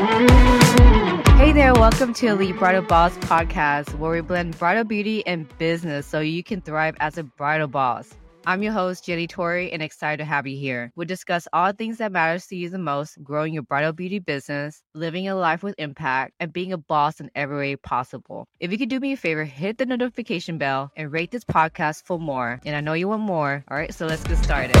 Hey there, welcome to Elite Bridal Boss podcast, where we blend bridal beauty and business so you can thrive as a bridal boss. I'm your host, Jenny Torrey, and excited to have you here. We'll discuss all things that matters to you the most, growing your bridal beauty business, living a life with impact, and being a boss in every way possible. If you could do me a favor, hit the notification bell and rate this podcast for more. And I know you want more. All right, so let's get started.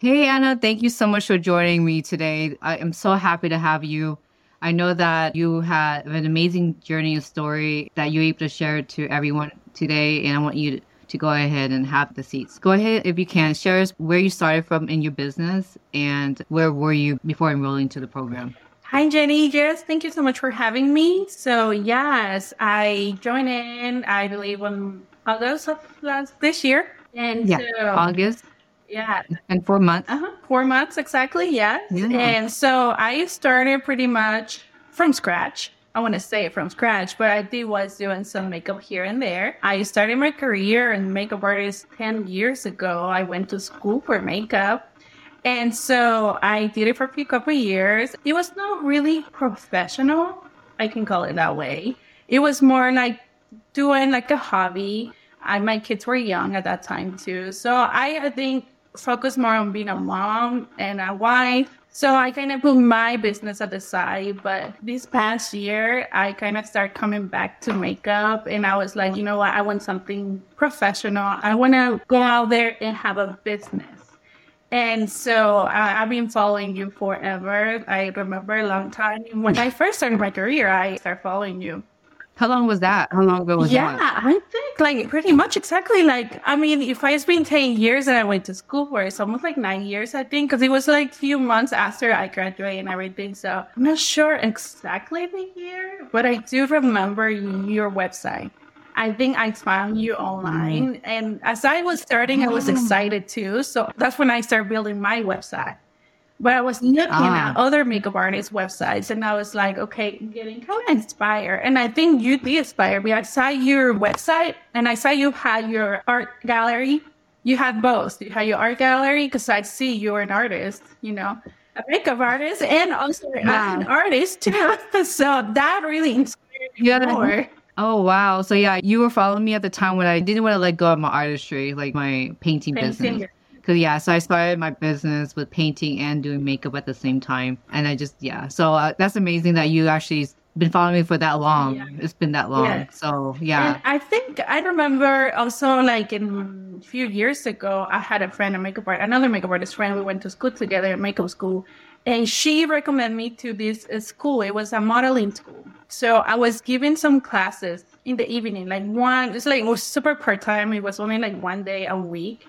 Hey, Ana, thank you so much for joining me today. I am so happy to have you. I know that you had an amazing journey and story that you're able to share to everyone today, and I want you to go ahead and have the seats. Go ahead, if you can, share us where you started from in your business and where were you before enrolling to the program. Hi, Jenny. Yes, thank you so much for having me. So, yes, I joined in, I believe, on August of last this year. And yeah, so, August. Yeah. And four months. Uh-huh. Four months exactly. Yes. Yeah. And so I started pretty much from scratch. I want to say it from scratch, but I did was doing some makeup here and there. I started my career in makeup artist 10 years ago. I went to school for makeup. And so I did it for a few couple years. It was not really professional. I can call it that way. It was more like doing like a hobby. I, my kids were young at that time too. So I, I think focus more on being a mom and a wife. So I kind of put my business at the side. But this past year, I kind of started coming back to makeup and I was like, you know what? I want something professional. I want to go out there and have a business. And so I, have been following you forever. I remember a long time when I first started my career, I started following you. How long was that? How long ago was yeah, that? Yeah, I think like pretty much exactly like, I mean, if I, it's been 10 years and I went to school for it's almost like nine years, I think, because it was like a few months after I graduated and everything. So I'm not sure exactly the year, but I do remember your website. I think I found you online. Mm. And as I was starting, I was excited too. So that's when I started building my website. But I was looking ah. at other makeup artists' websites and I was like, okay, getting kind of inspired. And I think you did inspire me. I saw your website and I saw you had your art gallery. You had both. You had your art gallery because I see you're an artist, you know, a makeup artist and also wow. an artist too. so that really inspired me yeah. more. Oh wow! So yeah, you were following me at the time when I didn't want to let go of my artistry, like my painting, painting. business. Cause yeah, so I started my business with painting and doing makeup at the same time, and I just yeah. So uh, that's amazing that you actually been following me for that long. Yeah. It's been that long. Yeah. So yeah. And I think I remember also like in a few years ago, I had a friend, a makeup artist, another makeup artist friend. We went to school together, makeup school, and she recommended me to this uh, school. It was a modeling school. So I was giving some classes in the evening, like one. It's like it was super part time. It was only like one day a week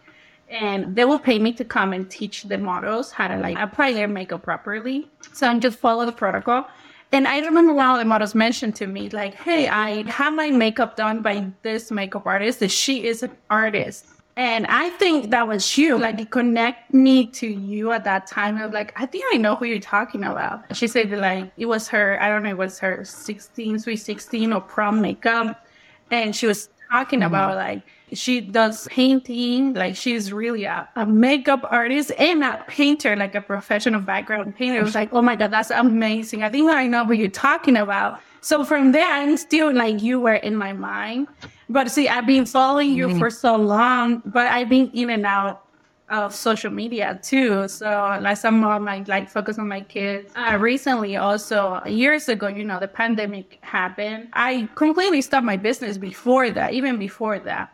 and they will pay me to come and teach the models how to like apply their makeup properly. So I'm just follow the protocol. And I remember one of the models mentioned to me, like, hey, I have my makeup done by this makeup artist, that she is an artist. And I think that was you. Like, it connect me to you at that time. I was like, I think I know who you're talking about. She said, like, it was her, I don't know, it was her 16, sweet 16 or prom makeup. And she was talking mm-hmm. about, like, she does painting. Like she's really a, a makeup artist and a painter, like a professional background painter. It was like, oh my God, that's amazing. I think I know what you're talking about. So from there, I'm still like, you were in my mind. But see, I've been following you mm-hmm. for so long, but I've been in and out of social media too. So like some mom, I like focus on my kids. Uh, recently also years ago, you know, the pandemic happened. I completely stopped my business before that, even before that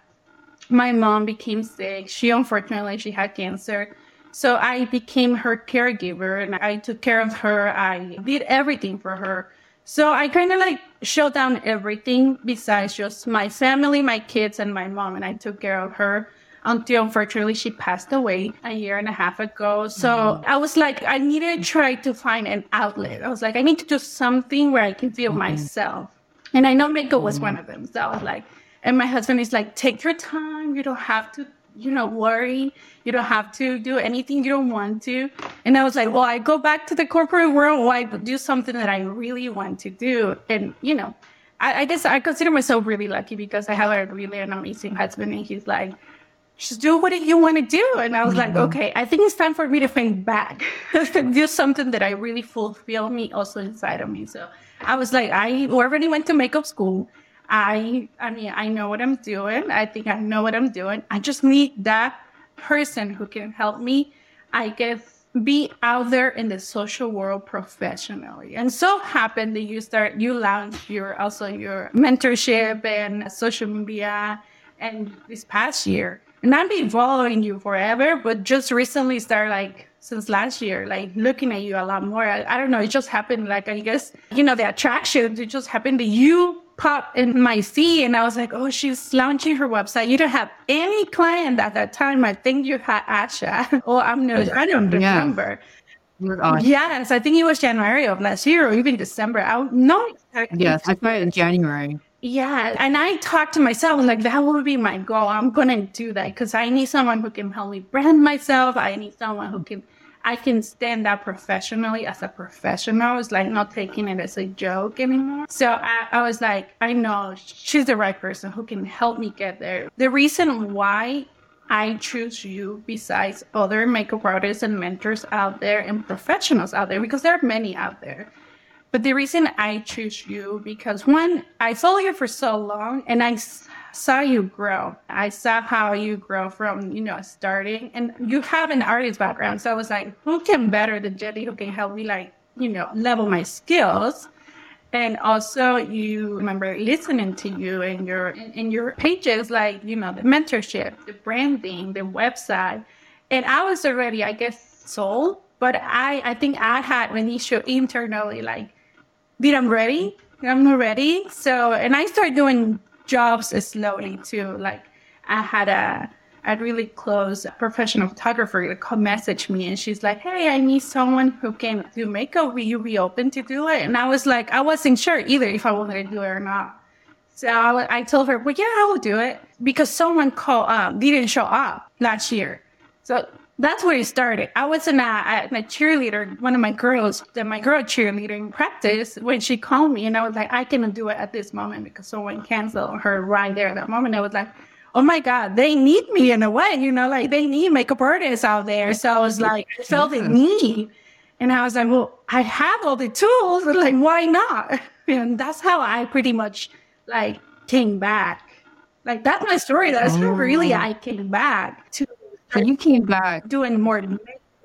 my mom became sick. She unfortunately she had cancer. So I became her caregiver and I took care of her. I did everything for her. So I kind of like shut down everything besides just my family, my kids, and my mom. And I took care of her until unfortunately she passed away a year and a half ago. So mm-hmm. I was like, I needed to try to find an outlet. I was like, I need to do something where I can feel mm-hmm. myself. And I know makeup was one of them. So I was like, and my husband is like, take your time. You don't have to, you know, worry. You don't have to do anything you don't want to. And I was like, well, I go back to the corporate world. Why do something that I really want to do? And, you know, I, I guess I consider myself really lucky because I have a really an amazing husband and he's like, just do what you want to do. And I was like, mm-hmm. okay, I think it's time for me to think back, do something that I really fulfill me also inside of me. So I was like, I already went to makeup school. I, I mean, I know what I'm doing. I think I know what I'm doing. I just need that person who can help me. I guess be out there in the social world professionally. And so happened that you start, you launch your, also your mentorship and social media and this past year. And I've been following you forever, but just recently started like since last year, like looking at you a lot more. I, I don't know. It just happened. Like, I guess, you know, the attraction, it just happened that you pop in my feed and I was like, oh, she's launching her website. You don't have any client at that time. I think you had Asha. oh, I'm no, I don't remember. Yeah. Yes, I think it was January of last year or even December. I know. Yes, I thought in January. Yeah. And I talked to myself like, that would be my goal. I'm to do that because I need someone who can help me brand myself. I need someone who can I can stand up professionally as a professional. It's like not taking it as a joke anymore. So I, I was like, I know she's the right person who can help me get there. The reason why I choose you besides other makeup artists and mentors out there and professionals out there, because there are many out there. But the reason I choose you, because one, I follow you for so long and I saw you grow. I saw how you grow from, you know, starting and you have an artist background. So I was like, who can better than Jenny who can help me like, you know, level my skills? And also you remember listening to you and your in your pages, like, you know, the mentorship, the branding, the website. And I was already, I guess, sold, but I, I think I had an issue internally, like, did I'm ready? I'm not ready. So, and I started doing jobs is slowly too. Like I had a a really close professional photographer that come message me and she's like, Hey, I need someone who can do makeup. Will you be open to do it? And I was like, I wasn't sure either if I wanted to do it or not. So I, I told her, well, yeah, I will do it because someone called up, didn't show up last year. So that's where it started. I was in a, a, a cheerleader, one of my girls, my girl cheerleading practice, when she called me and I was like, I cannot do it at this moment because someone canceled her right there at that moment. I was like, oh my God, they need me in a way, you know, like they need makeup artists out there. So I was like, I felt the need. And I was like, well, I have all the tools, like, why not? And that's how I pretty much like came back. Like that's my story. That's oh. really I came back to so you came back doing more.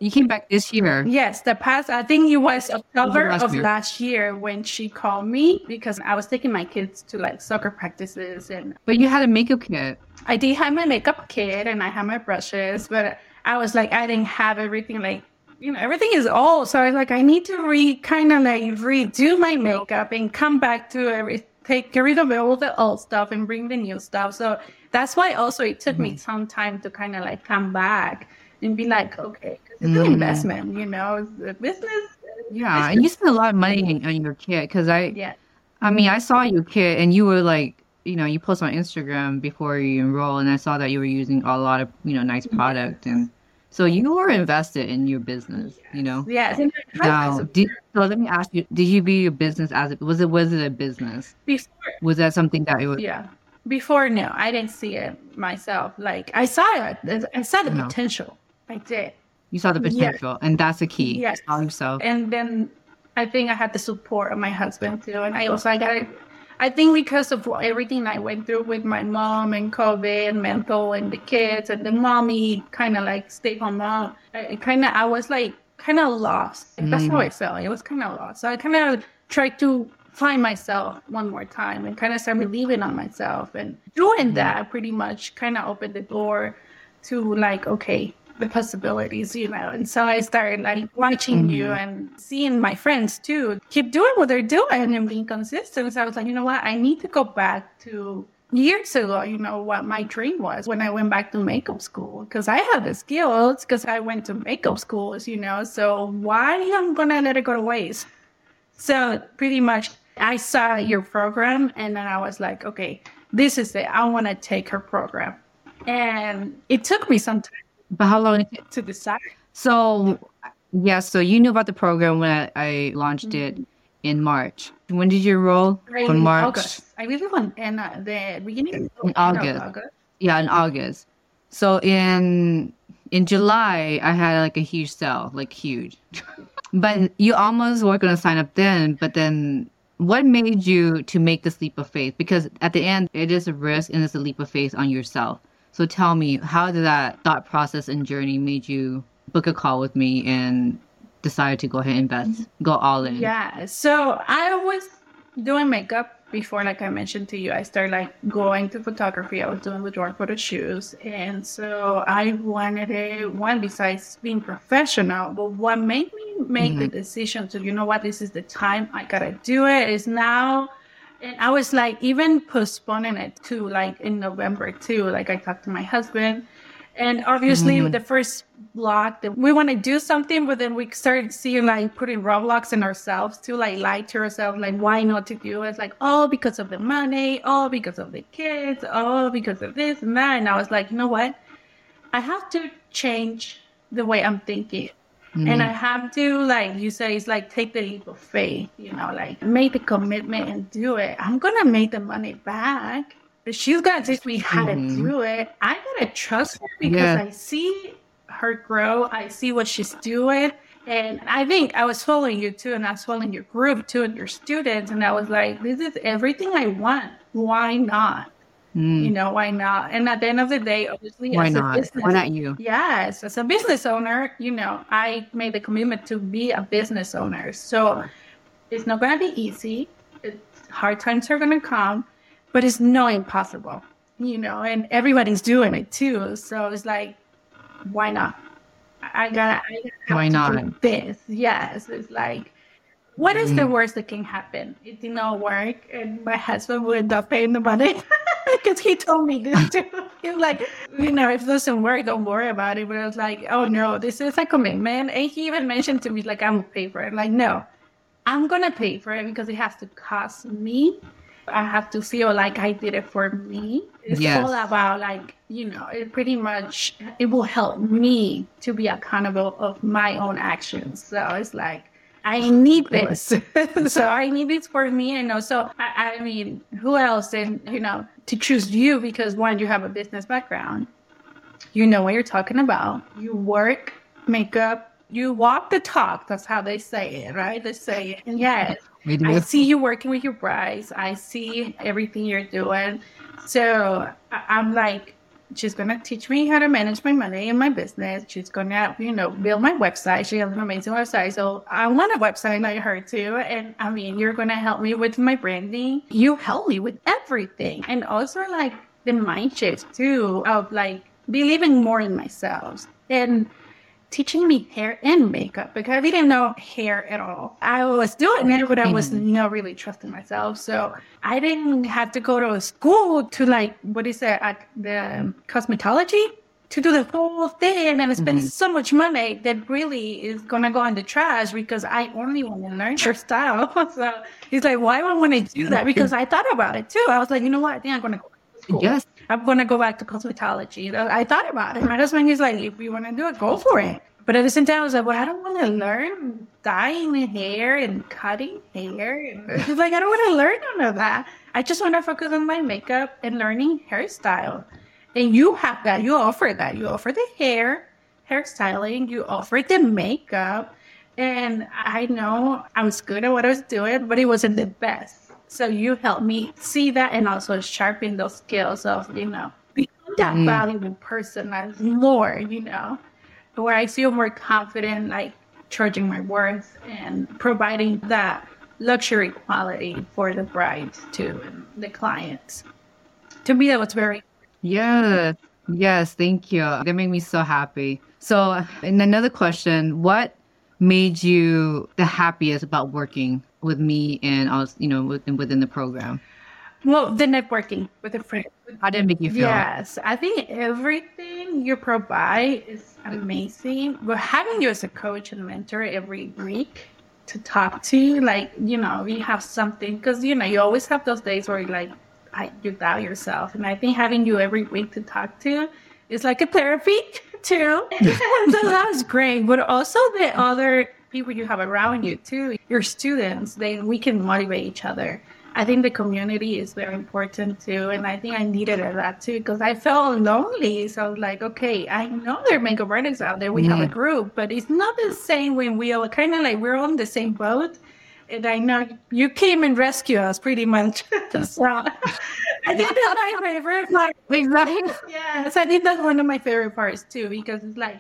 You came back this year. Yes, the past. I think it was October last of year. last year when she called me because I was taking my kids to like soccer practices and. But you had a makeup kit. I did have my makeup kit and I had my brushes, but I was like I didn't have everything like you know, everything is old. So I was like, I need to re kind of like redo my makeup and come back to every take get rid of all the old stuff and bring the new stuff. So that's why also it took mm-hmm. me some time to kind of like come back and be like, okay, it's mm-hmm. an investment, you know, the business. Yeah, business. and you spent a lot of money on your kit because I, yeah. I mean, I saw your kit and you were like, you know, you post on Instagram before you enroll, and I saw that you were using a lot of, you know, nice product and. So you were invested in your business, you know. Yes. Now, did, so let me ask you: Did you view your business as it was it was it a business? Before. Was that something that it was? Yeah. Before, no, I didn't see it myself. Like I saw it, I saw the no. potential. I did. You saw the potential, and that's the key. Yes. yourself. And then I think I had the support of my husband too, and I also I got. I think because of everything I went through with my mom and COVID and mental and the kids and the mommy kind of like stay home mom, I kind of I was like kind of lost. That's mm. how I felt. It was kind of lost. So I kind of tried to find myself one more time and kind of start believing on myself. And doing that pretty much kind of opened the door to like, okay, the possibilities, you know. And so I started like watching mm-hmm. you and seeing my friends too keep doing what they're doing and being consistent. So I was like, you know what? I need to go back to years ago, you know, what my dream was when I went back to makeup school because I had the skills because I went to makeup schools, you know. So why am I gonna let it go to waste? So pretty much I saw your program and then I was like, okay, this is it. I want to take her program. And it took me some time. But how long to decide? So, yeah, so you knew about the program when I, I launched mm-hmm. it in March. When did you enroll? From March? August. I really went in uh, the beginning in August. August. Yeah, in August. So in in July, I had like a huge sale, like huge. but you almost were gonna sign up then, but then what made you to make this leap of faith? Because at the end, it is a risk and it's a leap of faith on yourself. So tell me, how did that thought process and journey made you book a call with me and decide to go ahead and invest, go all in? Yeah. So I was doing makeup before, like I mentioned to you, I started like going to photography. I was doing withdrawal photo shoots. And so I wanted a one besides being professional, but what made me make mm-hmm. the decision to, you know what, this is the time I gotta do it is now. And I was like even postponing it to like in November too. Like I talked to my husband and obviously, mm-hmm. the first block that we want to do something, but then we started seeing like putting roadblocks in ourselves to like lie to ourselves, like why not to do it? It's like, oh, because of the money, oh, because of the kids, oh, because of this and that. And I was like, you know what? I have to change the way I'm thinking. Mm-hmm. And I have to, like you say, it's like take the leap of faith, you know, like make the commitment and do it. I'm going to make the money back But she's gonna teach me how mm-hmm. to do it. I gotta trust her because yeah. I see her grow. I see what she's doing. And I think I was following you too, and I was following your group too, and your students. And I was like, this is everything I want. Why not? Mm. You know, why not? And at the end of the day, obviously, why not? Business, why not you? Yes, as a business owner, you know, I made the commitment to be a business owner. So it's not going to be easy. It's, hard times are going to come but it's not impossible, you know, and everybody's doing it too. So it's like, why not? I got I why not this? Yes, it's like, what is mm. the worst that can happen? It did not work, and my husband would end up paying the money because he told me this too. He's like, you know, if it doesn't work, don't worry about it. But I was like, oh no, this is a commitment. And he even mentioned to me like, I'm gonna pay for it. like, no, I'm gonna pay for it because it has to cost me I have to feel like I did it for me. It's yes. all about like, you know, it pretty much it will help me to be accountable of my own actions. So it's like I need this. so I need this for me. And also, I, I mean, who else? And, you know, to choose you because one, you have a business background. You know what you're talking about. You work, makeup, you walk the talk. That's how they say it, right? They say it. And yes, I see you working with your brides. I see everything you're doing. So I'm like, she's gonna teach me how to manage my money in my business. She's gonna, you know, build my website. She has an amazing website. So I want a website like her too. And I mean, you're gonna help me with my branding. You help me with everything. And also like the mind shift too of like believing more in myself. And teaching me hair and makeup because I didn't know hair at all. I was doing it, but I was mm-hmm. not really trusting myself. So I didn't have to go to a school to like, what is that, at the cosmetology to do the whole thing and spend mm-hmm. so much money that really is going to go in the trash because I only want to learn your style. so he's like, why would I want to do that? Because I thought about it too. I was like, you know what? I think I'm going to go to school. Yes. I'm going to go back to cosmetology. I thought about it. My husband is like, if you want to do it, go for it. But at the same time, I was like, well, I don't want to learn dyeing hair and cutting hair. He's like, I don't want to learn none of that. I just want to focus on my makeup and learning hairstyle. And you have that. You offer that. You offer the hair, hairstyling. You offer the makeup. And I know I was good at what I was doing, but it wasn't the best. So you helped me see that and also sharpen those skills of, you know, become that mm. valuable person as more, you know, where I feel more confident, like charging my worth and providing that luxury quality for the bride too and the clients. To me, that was very. Yeah. Yes. Thank you. That made me so happy. So, and another question, what made you the happiest about working with me and also, you know, within, within the program? Well, the networking with the friends. How did it make you feel? Yes, I think everything you provide is amazing. But having you as a coach and mentor every week to talk to, like, you know, you have something, because, you know, you always have those days where you like, you doubt yourself. And I think having you every week to talk to is like a therapy too. so that's great. But also the other people you have around you too, your students, they we can motivate each other. I think the community is very important too. And I think I needed that too because I felt lonely. So I was like, okay, I know there are makeup artists out there. We have a group, but it's not the same when we are kind of like we're on the same boat. And I know you came and rescued us pretty much. so I think that's my favorite part. Exactly. Yes, I think that's one of my favorite parts too because it's like,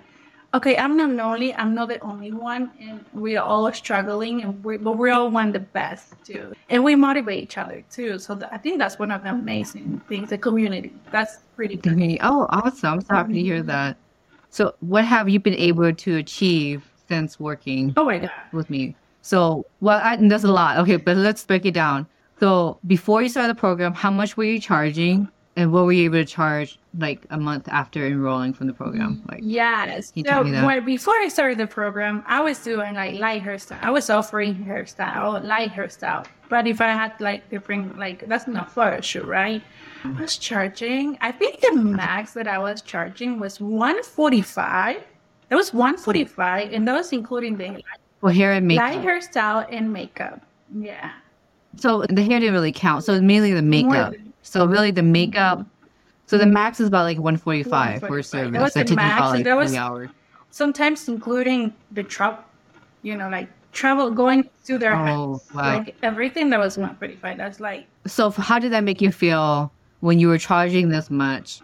okay, I'm not lonely. I'm not the only one, and we're all struggling, and we but we all want the best too, and we motivate each other too. So th- I think that's one of the amazing things. The community. That's pretty good. Okay. Oh, awesome. I'm so happy to hear that. So, what have you been able to achieve since working Oh my god. with me? So, well, I, there's a lot. Okay, but let's break it down. So, before you started the program, how much were you charging, and what were you able to charge like a month after enrolling from the program? Like, Yes. you So when, before I started the program, I was doing like light hairstyle. I was offering hairstyle, light hairstyle. But if I had like different, like that's not photo shoot, right? I was charging. I think the max that I was charging was one forty five. That was one forty five, and that was including the for hair and makeup. light hairstyle and makeup. Yeah. So the hair didn't really count. So mainly the makeup. than- So really the makeup. So the max is about like 145 for service. That was That the max, about like that was- hours. Sometimes including the travel, you know, like travel going to their Oh, house. wow. Like everything that was one forty five. That's like So how did that make you feel when you were charging this much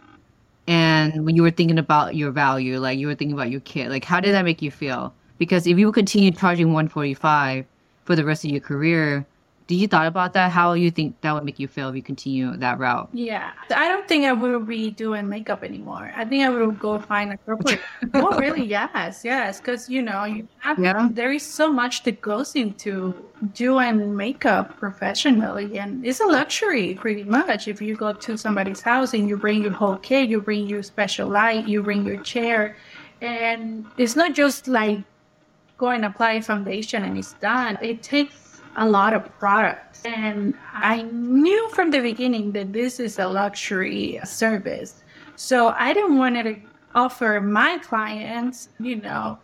and when you were thinking about your value, like you were thinking about your kid? Like how did that make you feel? Because if you continue charging 145 for the rest of your career, did you thought about that? How you think that would make you feel if you continue that route? Yeah, I don't think I will be doing makeup anymore. I think I will go find a corporate. oh, really? Yes, yes. Because you know, you have, Yeah. there is so much that goes into doing makeup professionally, and it's a luxury, pretty much. If you go to somebody's house and you bring your whole kit, you bring your special light, you bring your chair, and it's not just like go and apply foundation and it's done. It takes a lot of products. And I knew from the beginning that this is a luxury service. So I didn't want to offer my clients, you know,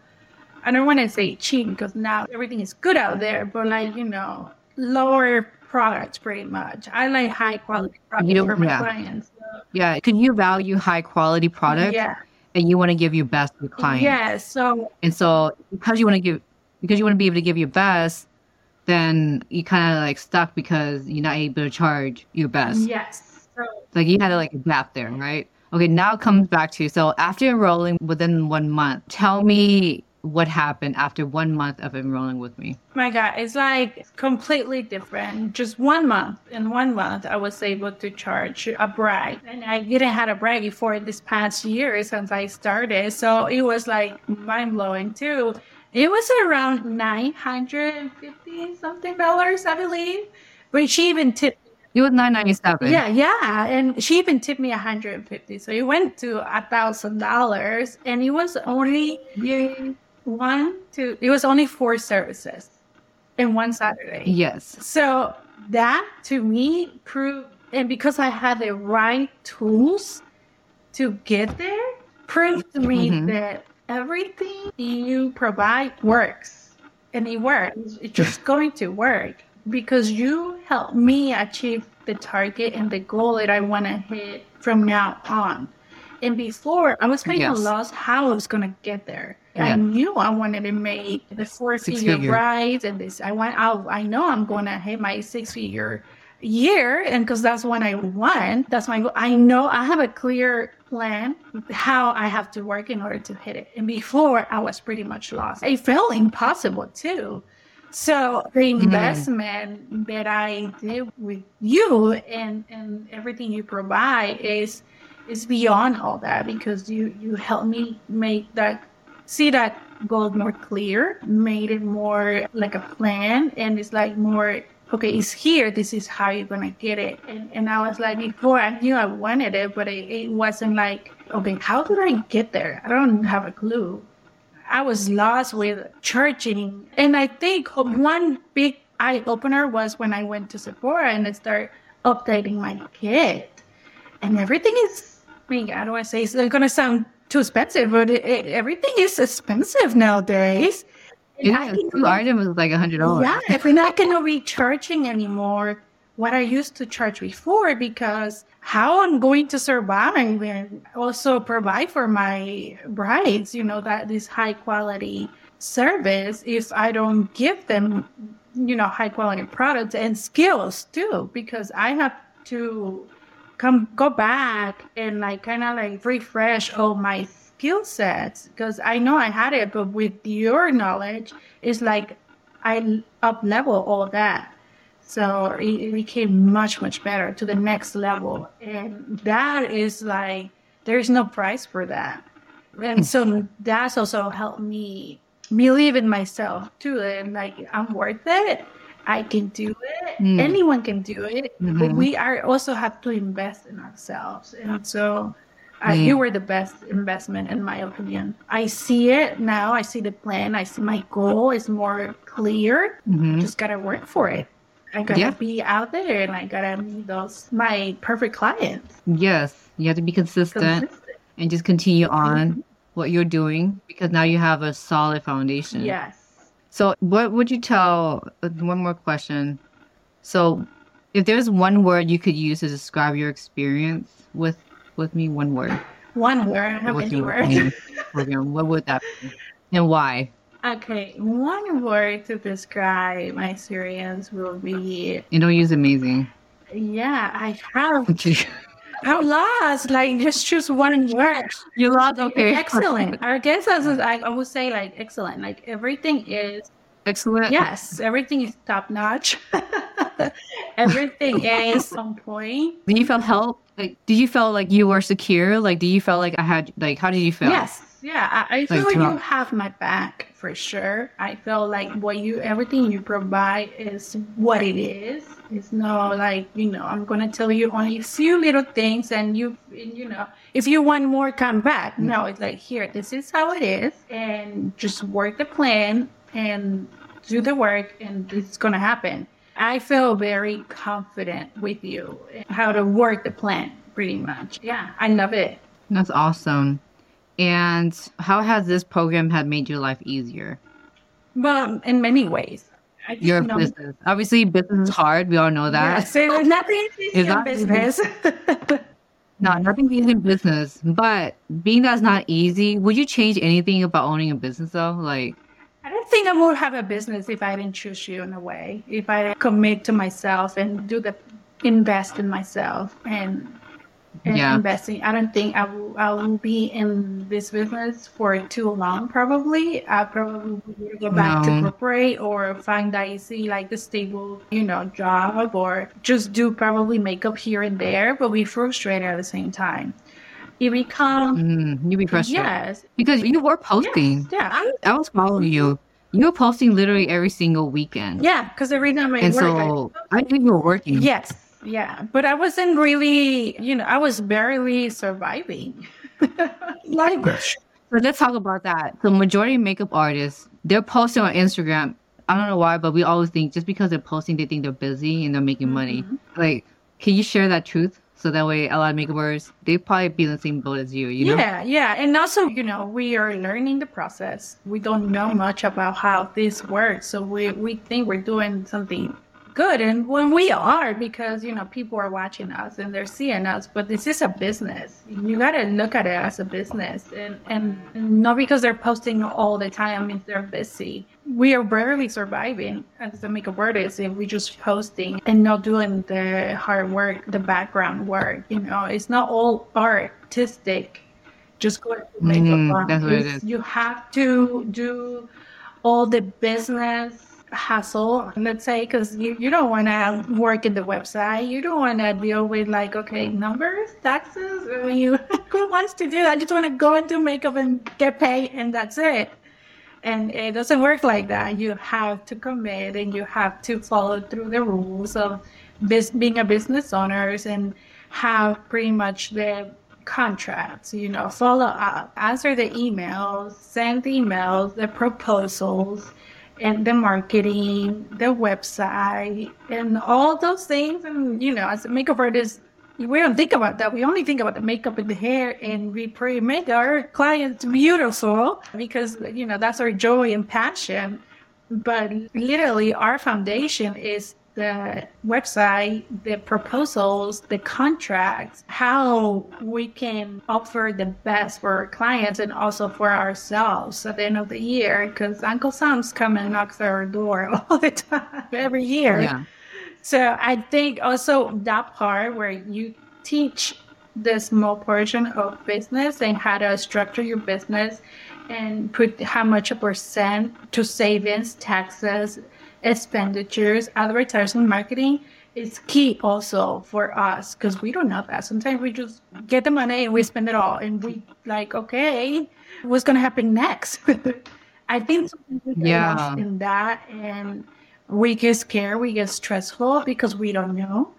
I don't want to say cheap because now everything is good out there, but like, you know, lower products pretty much. I like high quality products don't- for my yeah. clients. Yeah, Can you value high quality products Yeah. and you want to give your best to your client? Yeah. So And so because you want to give because you want to be able to give your best, then you kind of like stuck because you're not able to charge your best. yes. So Like you had to like gap there, right? Okay, now it comes back to so after enrolling within one month, tell me what happened after one month of enrolling with me. My God, it's like completely different. Just one month. In one month, I was able to charge a brag. And I didn't have a brag before this past year since I started. So it was like mind blowing too. It was around 950 something dollars, I believe. But she even tipped It was nine ninety seven. yeah, yeah, and she even tipped me 150, so it went to a thousand dollars, and it was only one, two, it was only four services in one Saturday. Yes. So that to me proved, and because I had the right tools to get there, proved to me Mhm. that everything you provide works. And it works. It's just going to work because you help me achieve the target and the goal that I want to hit from now on. And before, I was kind of Yes. lost how I was going to get there. I Yeah. knew I wanted to make the four Six figure figure. bride and this. I want. I, I know I'm going to hit my six figure year, and because that's what I want. That's my goal. I know I have a clear plan how I have to work in order to hit it. And before, I was pretty much lost. It felt impossible too. So the mm-hmm. investment that I did with you and and everything you provide is is beyond all that because you you help me make that see that goal more clear, made it more like a plan, and it's like more okay, it's here. This is how you're gonna get it. And and I was like before, I knew I wanted it, but it, it wasn't like okay, how did I get there? I don't have a clue. I was lost with charging. And I think one big eye opener was when I went to Sephora and I started updating my kit. And everything is, I mean, I don't want to say it's going to sound too expensive, but it, it, everything is expensive nowadays. And Yeah, I think- two items is like a hundred dollars. yeah, if we're not going to be charging anymore what I used to charge before because how I'm going to survive and also provide for my brides, you know, that this high quality service if I don't give them, you know, high quality products and skills too, because I have to come go back and like kind of like refresh all my skill sets because I know I had it, but with your knowledge, it's like I up level all that. So it, became much, much better to the next level. And that is like, there's no price for that. And so that's also helped me believe in myself too. And like, I'm worth it. I can do it. Mm. Anyone can do it. But Mhm. we are also have to invest in ourselves. And so Mm. you were the best investment in my opinion. I see it now. I see the plan. I see my goal is more clear. Mhm. Just gotta work for it. I gotta Yeah. be out there and I gotta meet those my perfect clients. Yes, you have to be consistent Consistent. and just continue on what you're doing because now you have a solid foundation. Yes. So, what would you tell? uh, One more question. So, if there's one word you could use to describe your experience with with me, one word. One word. How many words? program, what would that be, and why? Okay, one word to describe my experience will be You don't use amazing. yeah, I have. I'm lost. Like just choose one word. You lost. Okay. Excellent. I guess I would say like excellent. Like everything is Excellent. yes, everything is top notch. everything is on point. Did you feel help? Like, did you feel like you were secure? Like, do you feel like I had? Like, how did you feel? Yes. Yeah, I, I feel Like, like you have my back for sure. I feel like what you everything you provide is what it is. It's no like you know I'm gonna tell you only a few little things and you and, you know if you want more come back. Mm. No, it's like here this is how it is and just work the plan and do the work and it's gonna happen. I feel very confident with you how to work the plan pretty much. Yeah, I love it. That's awesome. And how has this program had made your life easier? Well, in many ways. I Your know- business. Obviously, business is hard. We all know that. Yes, there's nothing easy Is in that- business. No, nothing easy in business. But being that's not easy, would you change anything about owning a business though? Like, don't think I would have a business if I didn't choose you in a way. If I commit to myself and do the invest in myself and and Yeah. investing. I don't think I will, I will be in this business for too long. Probably, I probably will go back to corporate or find that easy, like a stable, you know, job, or just do probably makeup here and there, but be frustrated at the same time. It becomes mm, you'd be frustrated yes, because you were posting. yeah, I, I was following you. You were posting literally every single weekend. yeah, because every time I And work, I- so I knew you were working. Yes. Yeah. But I wasn't really, you know, I was barely surviving. like, So let's talk about that. The majority of makeup artists, they're posting on Instagram. I don't know why, but we always think just because they're posting, they think they're busy and they're making money. Like, can you share that truth? So that way, a lot of makeup artists, they probably be in the same boat as you, you know? yeah, yeah. And also, you know, we are learning the process. We don't know much about how this works. So we, we think we're doing something good. And when we are, because, you know, people are watching us and they're seeing us, but this is a business. You got to look at it as a business. And, and not because they're posting all the time means they're busy. We are barely surviving as a makeup artist if we're just posting and not doing the hard work, the background work. You know, it's not all artistic just going to makeup Mm, that's what It's- You have to do all the business hassle, let's say, because you, you don't want to work in the website. You don't want to deal with like, okay, numbers, taxes. I mean, you, who wants to do that? I just want to go do makeup and get paid and that's it. And it doesn't work like that. You have to commit and you have to follow through the rules of bus- being a business owners and have pretty much the contracts, you know, follow up, answer the emails, send emails, the proposals, and the marketing, the website, and all those things. And, you know, as a makeup artist, we don't think about that. We only think about the makeup and the hair, and we pretty make our clients beautiful because, you know, that's our joy and passion. But literally, our foundation is the website, the proposals, the contracts, how we can offer the best for our clients and also for ourselves at the end of the year. Because Uncle Sam's come and knocks at our door all the time, every year. Yeah. So I think also that part where you teach the small portion of business and how to structure your business and put how much a percent to savings, taxes, expenditures, advertising, marketing is key also for us because we don't know that. Sometimes we just get the money and we spend it all, and we like, okay, what's gonna happen next? I think Yeah. in that, and we get scared, we get stressful because we don't know.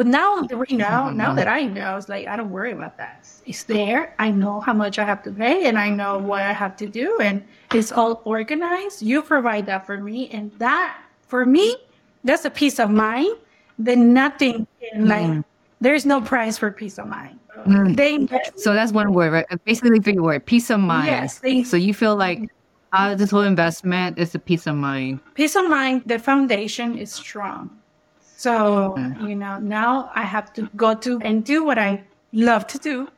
But now know, now that I know, it's like I don't worry about that. It's there. I know how much I have to pay, and I know what I have to do, and it's all organized. You provide that for me, and that for me, that's a peace of mind. Then nothing can mm. like. There's no price for peace of mind. Mm. They So that's one word, right? Uh, basically, three word: peace of mind. Yes, they- so you feel like mm-hmm. out of this whole investment, it's a peace of mind. peace of mind the foundation is strong so you know now i have to go to and do what i love to do.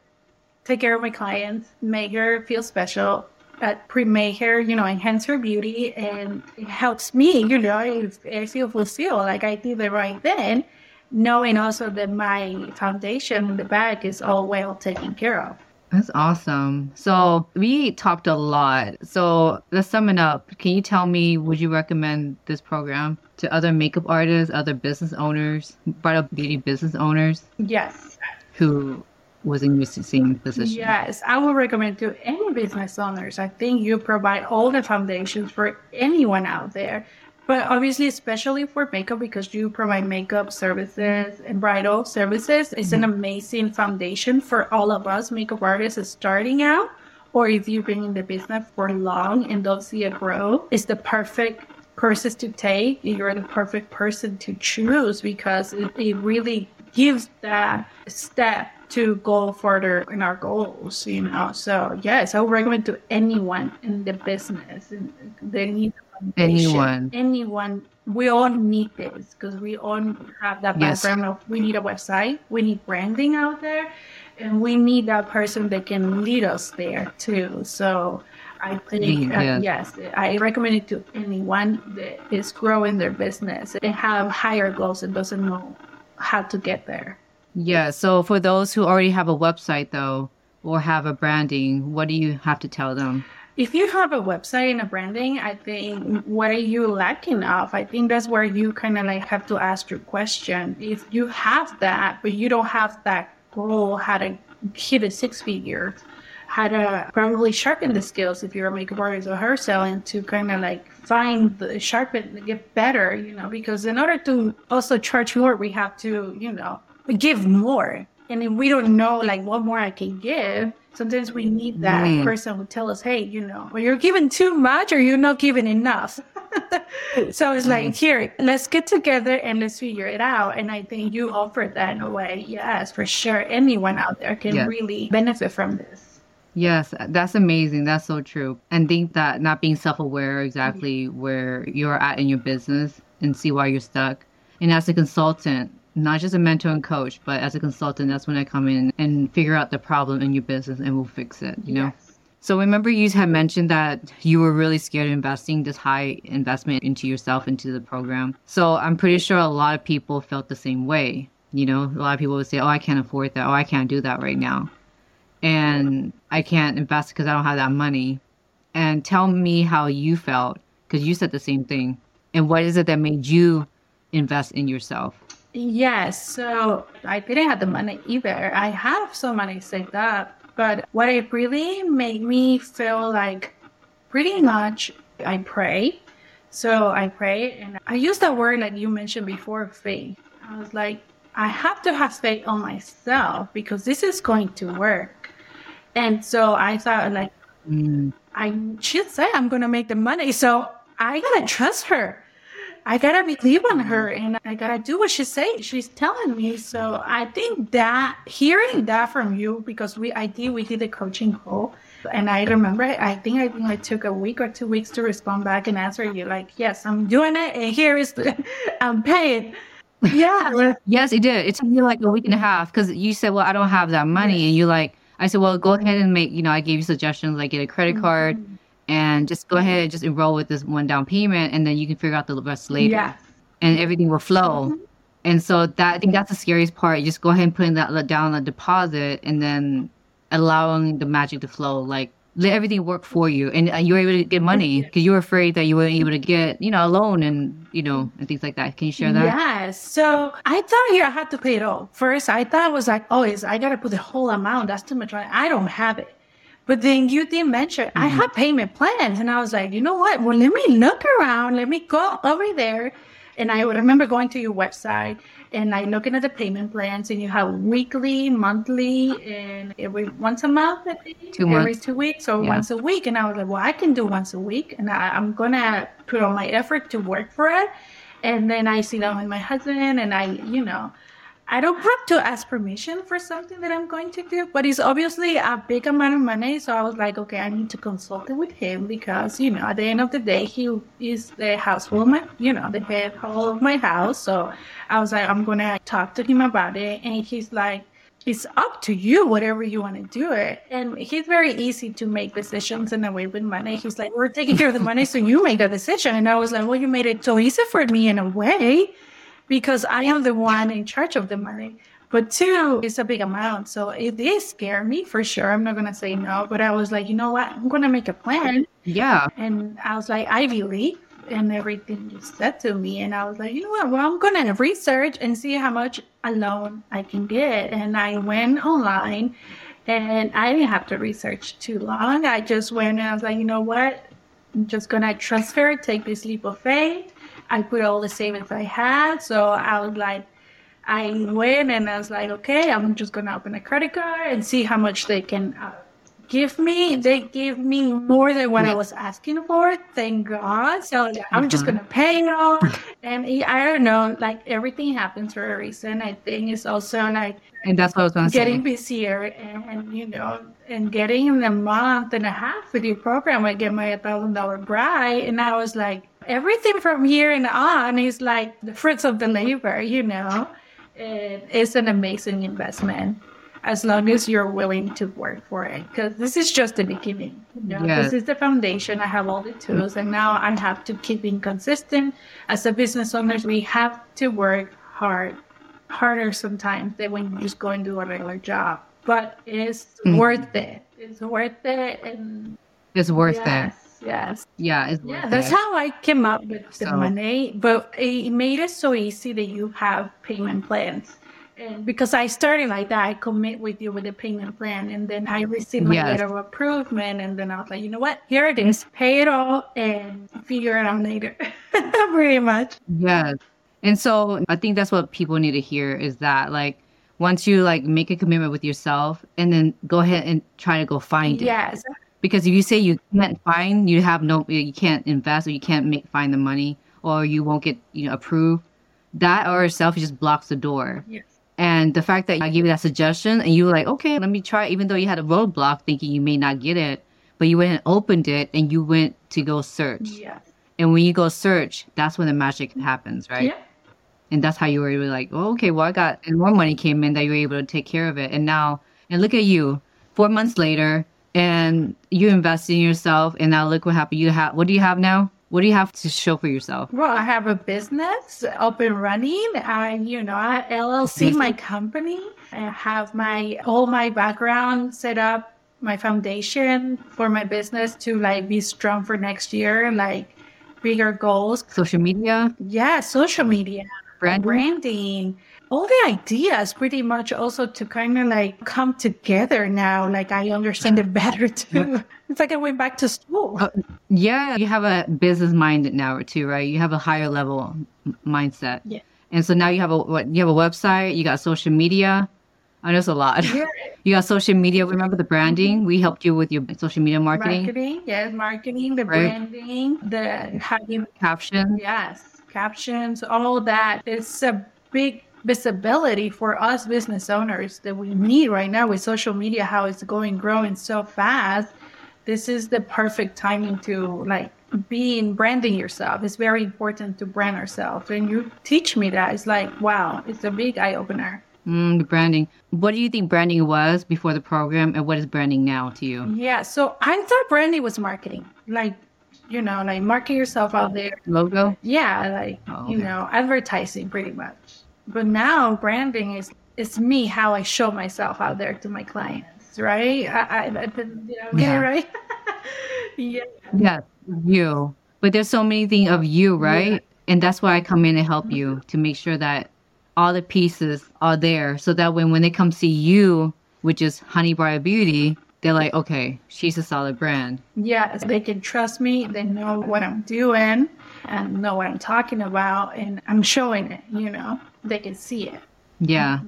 Take care of my clients make her feel special. Uh, pre make her you know enhance her beauty and it helps me you know i feel fulfilled like i did the right thing knowing also that my foundation in the back is all well taken care of That's awesome. So we talked a lot. So let's sum it up. Can you tell me, would you recommend this program to other makeup artists, other business owners, bridal beauty business owners yes who was in your same position? Yes, I would recommend to any business owners. I think you provide all the foundations for anyone out there. But obviously, especially for makeup, because you provide makeup services and bridal services, it's an mm-hmm. amazing foundation for all of us makeup artists starting out. Or if you've been in the business for long and don't see it grow, it's the perfect courses to take. You're the perfect person to choose because it, it really gives that step to go further in our goals, you know. So yes, I would recommend to anyone in the business. They need. Anyone. Anyone. We all need this because we all have that Yes. background of we need a website, we need branding out there, and we need that person that can lead us there too. So I think uh, yes, I recommend it to anyone that is growing their business and have higher goals and doesn't know how to get there. Yeah. So for those who already have a website though, or have a branding, what do you have to tell them? If you have a website and a branding, I think what are you lacking of? I think that's where you kind of like have to ask your question. If you have that, but you don't have that goal, how to hit a six figure, how to probably sharpen the skills if you're a makeup artist or hair selling to kind of like find the sharpen, get better, you know, because in order to also charge more, we have to, you know, give more. And if we don't know like what more I can give, sometimes we need that person who tell us, hey, you know, well, you're giving too much or you're not giving enough. so it's like, here, let's get together and let's figure it out. And I think you offered that in a way. Yes, for sure. Anyone out there can Yes. really benefit from this. Yes, that's amazing. That's so true. And think that not being self aware exactly where you're at in your business and see why you're stuck. And as a consultant, not just a mentor and coach, but as a consultant, that's when I come in and figure out the problem in your business and we'll fix it, you know? Yes. So remember you had mentioned that you were really scared of investing this high investment into yourself, into the program. So I'm pretty sure a lot of people felt the same way. You know, a lot of people would say, oh, I can't afford that. Oh, I can't do that right now. And I can't invest because I don't have that money. And tell me how you felt because you said the same thing. And what is it that made you invest in yourself? Yes, so I didn't have the money either. I have some money saved up, but what it really made me feel like pretty much I pray. So I pray and I use that word that you mentioned before, faith. I was like, I have to have faith on myself because this is going to work. And so I thought like Mm, I she said I'm gonna make the money, so I gotta trust her. I gotta believe on her, and I gotta do what she say. She's telling me. So I think that hearing that from you, because we I did we did a coaching call, And I remember, I think I think I took a week or two weeks to respond back and answer you like, yes, I'm doing it, and here is the, I'm paying. Yeah. yes, it did. It took me like a week and a half because you said, well, I don't have that money, and you like, I said, well, go ahead and make, you know, I gave you suggestions like get a credit card. Mm-hmm. And just go ahead and just enroll with this one down payment, and then you can figure out the rest later. Yeah. And everything will flow. Mm-hmm. And so that I think that's the scariest part. You just go ahead and put that down a deposit, and then allowing the magic to flow. Like let everything work for you, and you're able to get money because you were afraid that you weren't able to get, you know, a loan and you know and things like that. Can you share that? Yes. So I thought here I had to pay it all. First, I thought it was like, oh, is I gotta put the whole amount. That's too much. I don't have it. But then you did mention mm-hmm. I have payment plans, and I was like, you know what? Well, let me look around. Let me go over there. And I remember going to your website and I looking at the payment plans, and you have weekly, monthly, and every once a month, two every months. two weeks, or yeah. once a week. And I was like, well, I can do once a week, and I, am gonna put all my effort to work for it. And then I sit down with my husband, and I, you know, I don't have to ask permission for something that I'm going to do, but it's obviously a big amount of money. So I was like, okay, I need to consult it with him because, you know, at the end of the day, he is the housewoman, you know, the head of my house. So I was like, I'm going to talk to him about it. And he's like, it's up to you, whatever you want to do it. And he's very easy to make decisions in a way with money. He's like, we're taking care of the money, so you make the decision. And I was like, well, you made it so easy for me in a way because I am the one in charge of the money. But two, it's a big amount. So it did scare me for sure. I'm not going to say no, but I was like, you know what? I'm going to make a plan. Yeah. And I was like, I believe and everything you said to me. And I was like, you know what? Well, I'm going to research and see how much a loan I can get. And I went online and I didn't have to research too long. I just went and I was like, you know what? I'm just going to transfer, take this leap of faith I put all the savings I had. So I was like, I went and I was like, okay, I'm just gonna open a credit card and see how much they can uh, give me. They gave me more than what I was asking for. Thank God. So I'm just gonna pay it all. And I don't know, like everything happens for a reason. I think it's also like, and that's what I was gonna getting say. busier and, and you know, and getting in a month and a half with your program. I get my thousand dollar bride, and I was like everything from here and on is like the fruits of the labor, you know. It is an amazing investment as long as you're willing to work for it. Because this is just the beginning. You know? yes. This is the foundation. I have all the tools, and now I have to keep being consistent. As a business owners, we have to work hard, harder sometimes than when you just go and do a regular job. But it's mm-hmm. worth it. It's worth it, and it's worth yes. it Yes. Yeah. yeah. That's how I came up with the so. money, but it made it so easy that you have payment plans. And because I started like that, I commit with you with a payment plan, and then I received my yes. letter of approval, and then I was like, you know what? Here it is. Pay it all and figure it out later. Pretty much. Yes. And so I think that's what people need to hear is that like once you like make a commitment with yourself and then go ahead and try to go find it. Yes because if you say you can't find, you have no, you can't invest or you can't make find the money or you won't get you know approved, that or itself just blocks the door. Yes. And the fact that I gave you that suggestion and you were like, okay, let me try, even though you had a roadblock thinking you may not get it, but you went and opened it and you went to go search. Yes. And when you go search, that's when the magic happens, right? Yeah. And that's how you were able like, oh, okay, well, I got, and more money came in that you were able to take care of it. And now, and look at you, four months later, and you invest in yourself and now look what happened. You have what do you have now? What do you have to show for yourself? Well i have a business up and running. I you know i llc my company. I have my all my background set up my foundation for my business to like be strong for next year like bigger goals. Social media? Yeah social media. Branding, branding all the ideas pretty much also to kind of like come together now. Like I understand it better too. it's like I went back to school. Uh, yeah, you have a business mind now too, right? You have a higher level mindset. Yeah. And so now you have a what? You have a website. You got social media. I know it's a lot. Yeah. You got social media. Remember the branding? We helped you with your social media marketing. Marketing, yes, marketing, the right. branding, the how you captions. Yes, captions, all that. It's a big visibility for us business owners that we need right now with social media, how it's going growing so fast. this is the perfect timing to like be in branding yourself. It's very important to brand ourselves. And you teach me that. It's like, wow, it's a big eye opener. Mm, the branding. What do you think branding was before the program, and what is branding now to you? Yeah, so I thought branding was marketing, like you know, like market yourself out there. Logo. Yeah, like oh, okay. you know, advertising pretty much. But now branding is it's me how I show myself out there to my clients, right? I, I, I you know, yeah. right? yeah. Yeah, you. But there's so many things of you, right? Yeah. And that's why I come in and help you mm-hmm. to make sure that all the pieces are there so that when, when they come see you, which is Honey Beauty, they're like, okay, she's a solid brand. Yes, they can trust me. They know what I'm doing and know what I'm talking about, and I'm showing it. You know, they can see it. Yeah,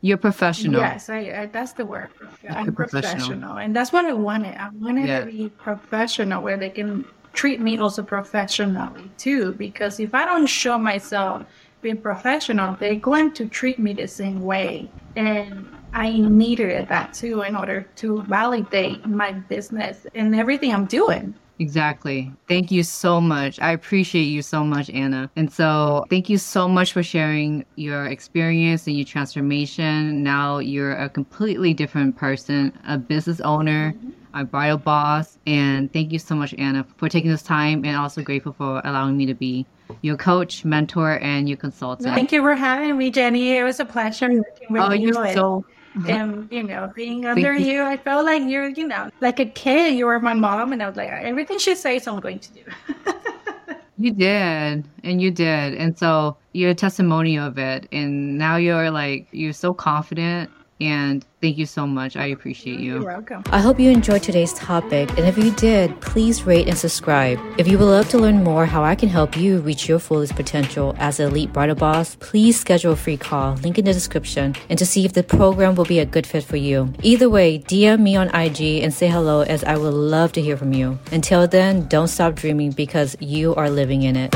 you're professional. Yes, I, I that's the word. I'm professional. professional. and that's what I wanted. I wanted yeah. to be professional, where they can treat me also professionally too. Because if I don't show myself being professional, they're going to treat me the same way. And I needed that too in order to validate my business and everything I'm doing. Exactly. Thank you so much. I appreciate you so much, Ana. And so, thank you so much for sharing your experience and your transformation. Now you're a completely different person, a business owner, a bridal boss. And thank you so much, Ana, for taking this time and also grateful for allowing me to be your coach, mentor, and your consultant. Thank you for having me, Jenny. It was a pleasure working with oh, you. You're so and you know being under you. i felt like you're you know like a kid you were my mom and i was like everything she says i'm going to do you did and you did and so you're a testimonial of it and now you're like you're so confident and thank you so much. I appreciate you. You're welcome. I hope you enjoyed today's topic. And if you did, please rate and subscribe. If you would love to learn more how I can help you reach your fullest potential as an elite bridal boss, please schedule a free call, link in the description, and to see if the program will be a good fit for you. Either way, DM me on IG and say hello as I would love to hear from you. Until then, don't stop dreaming because you are living in it.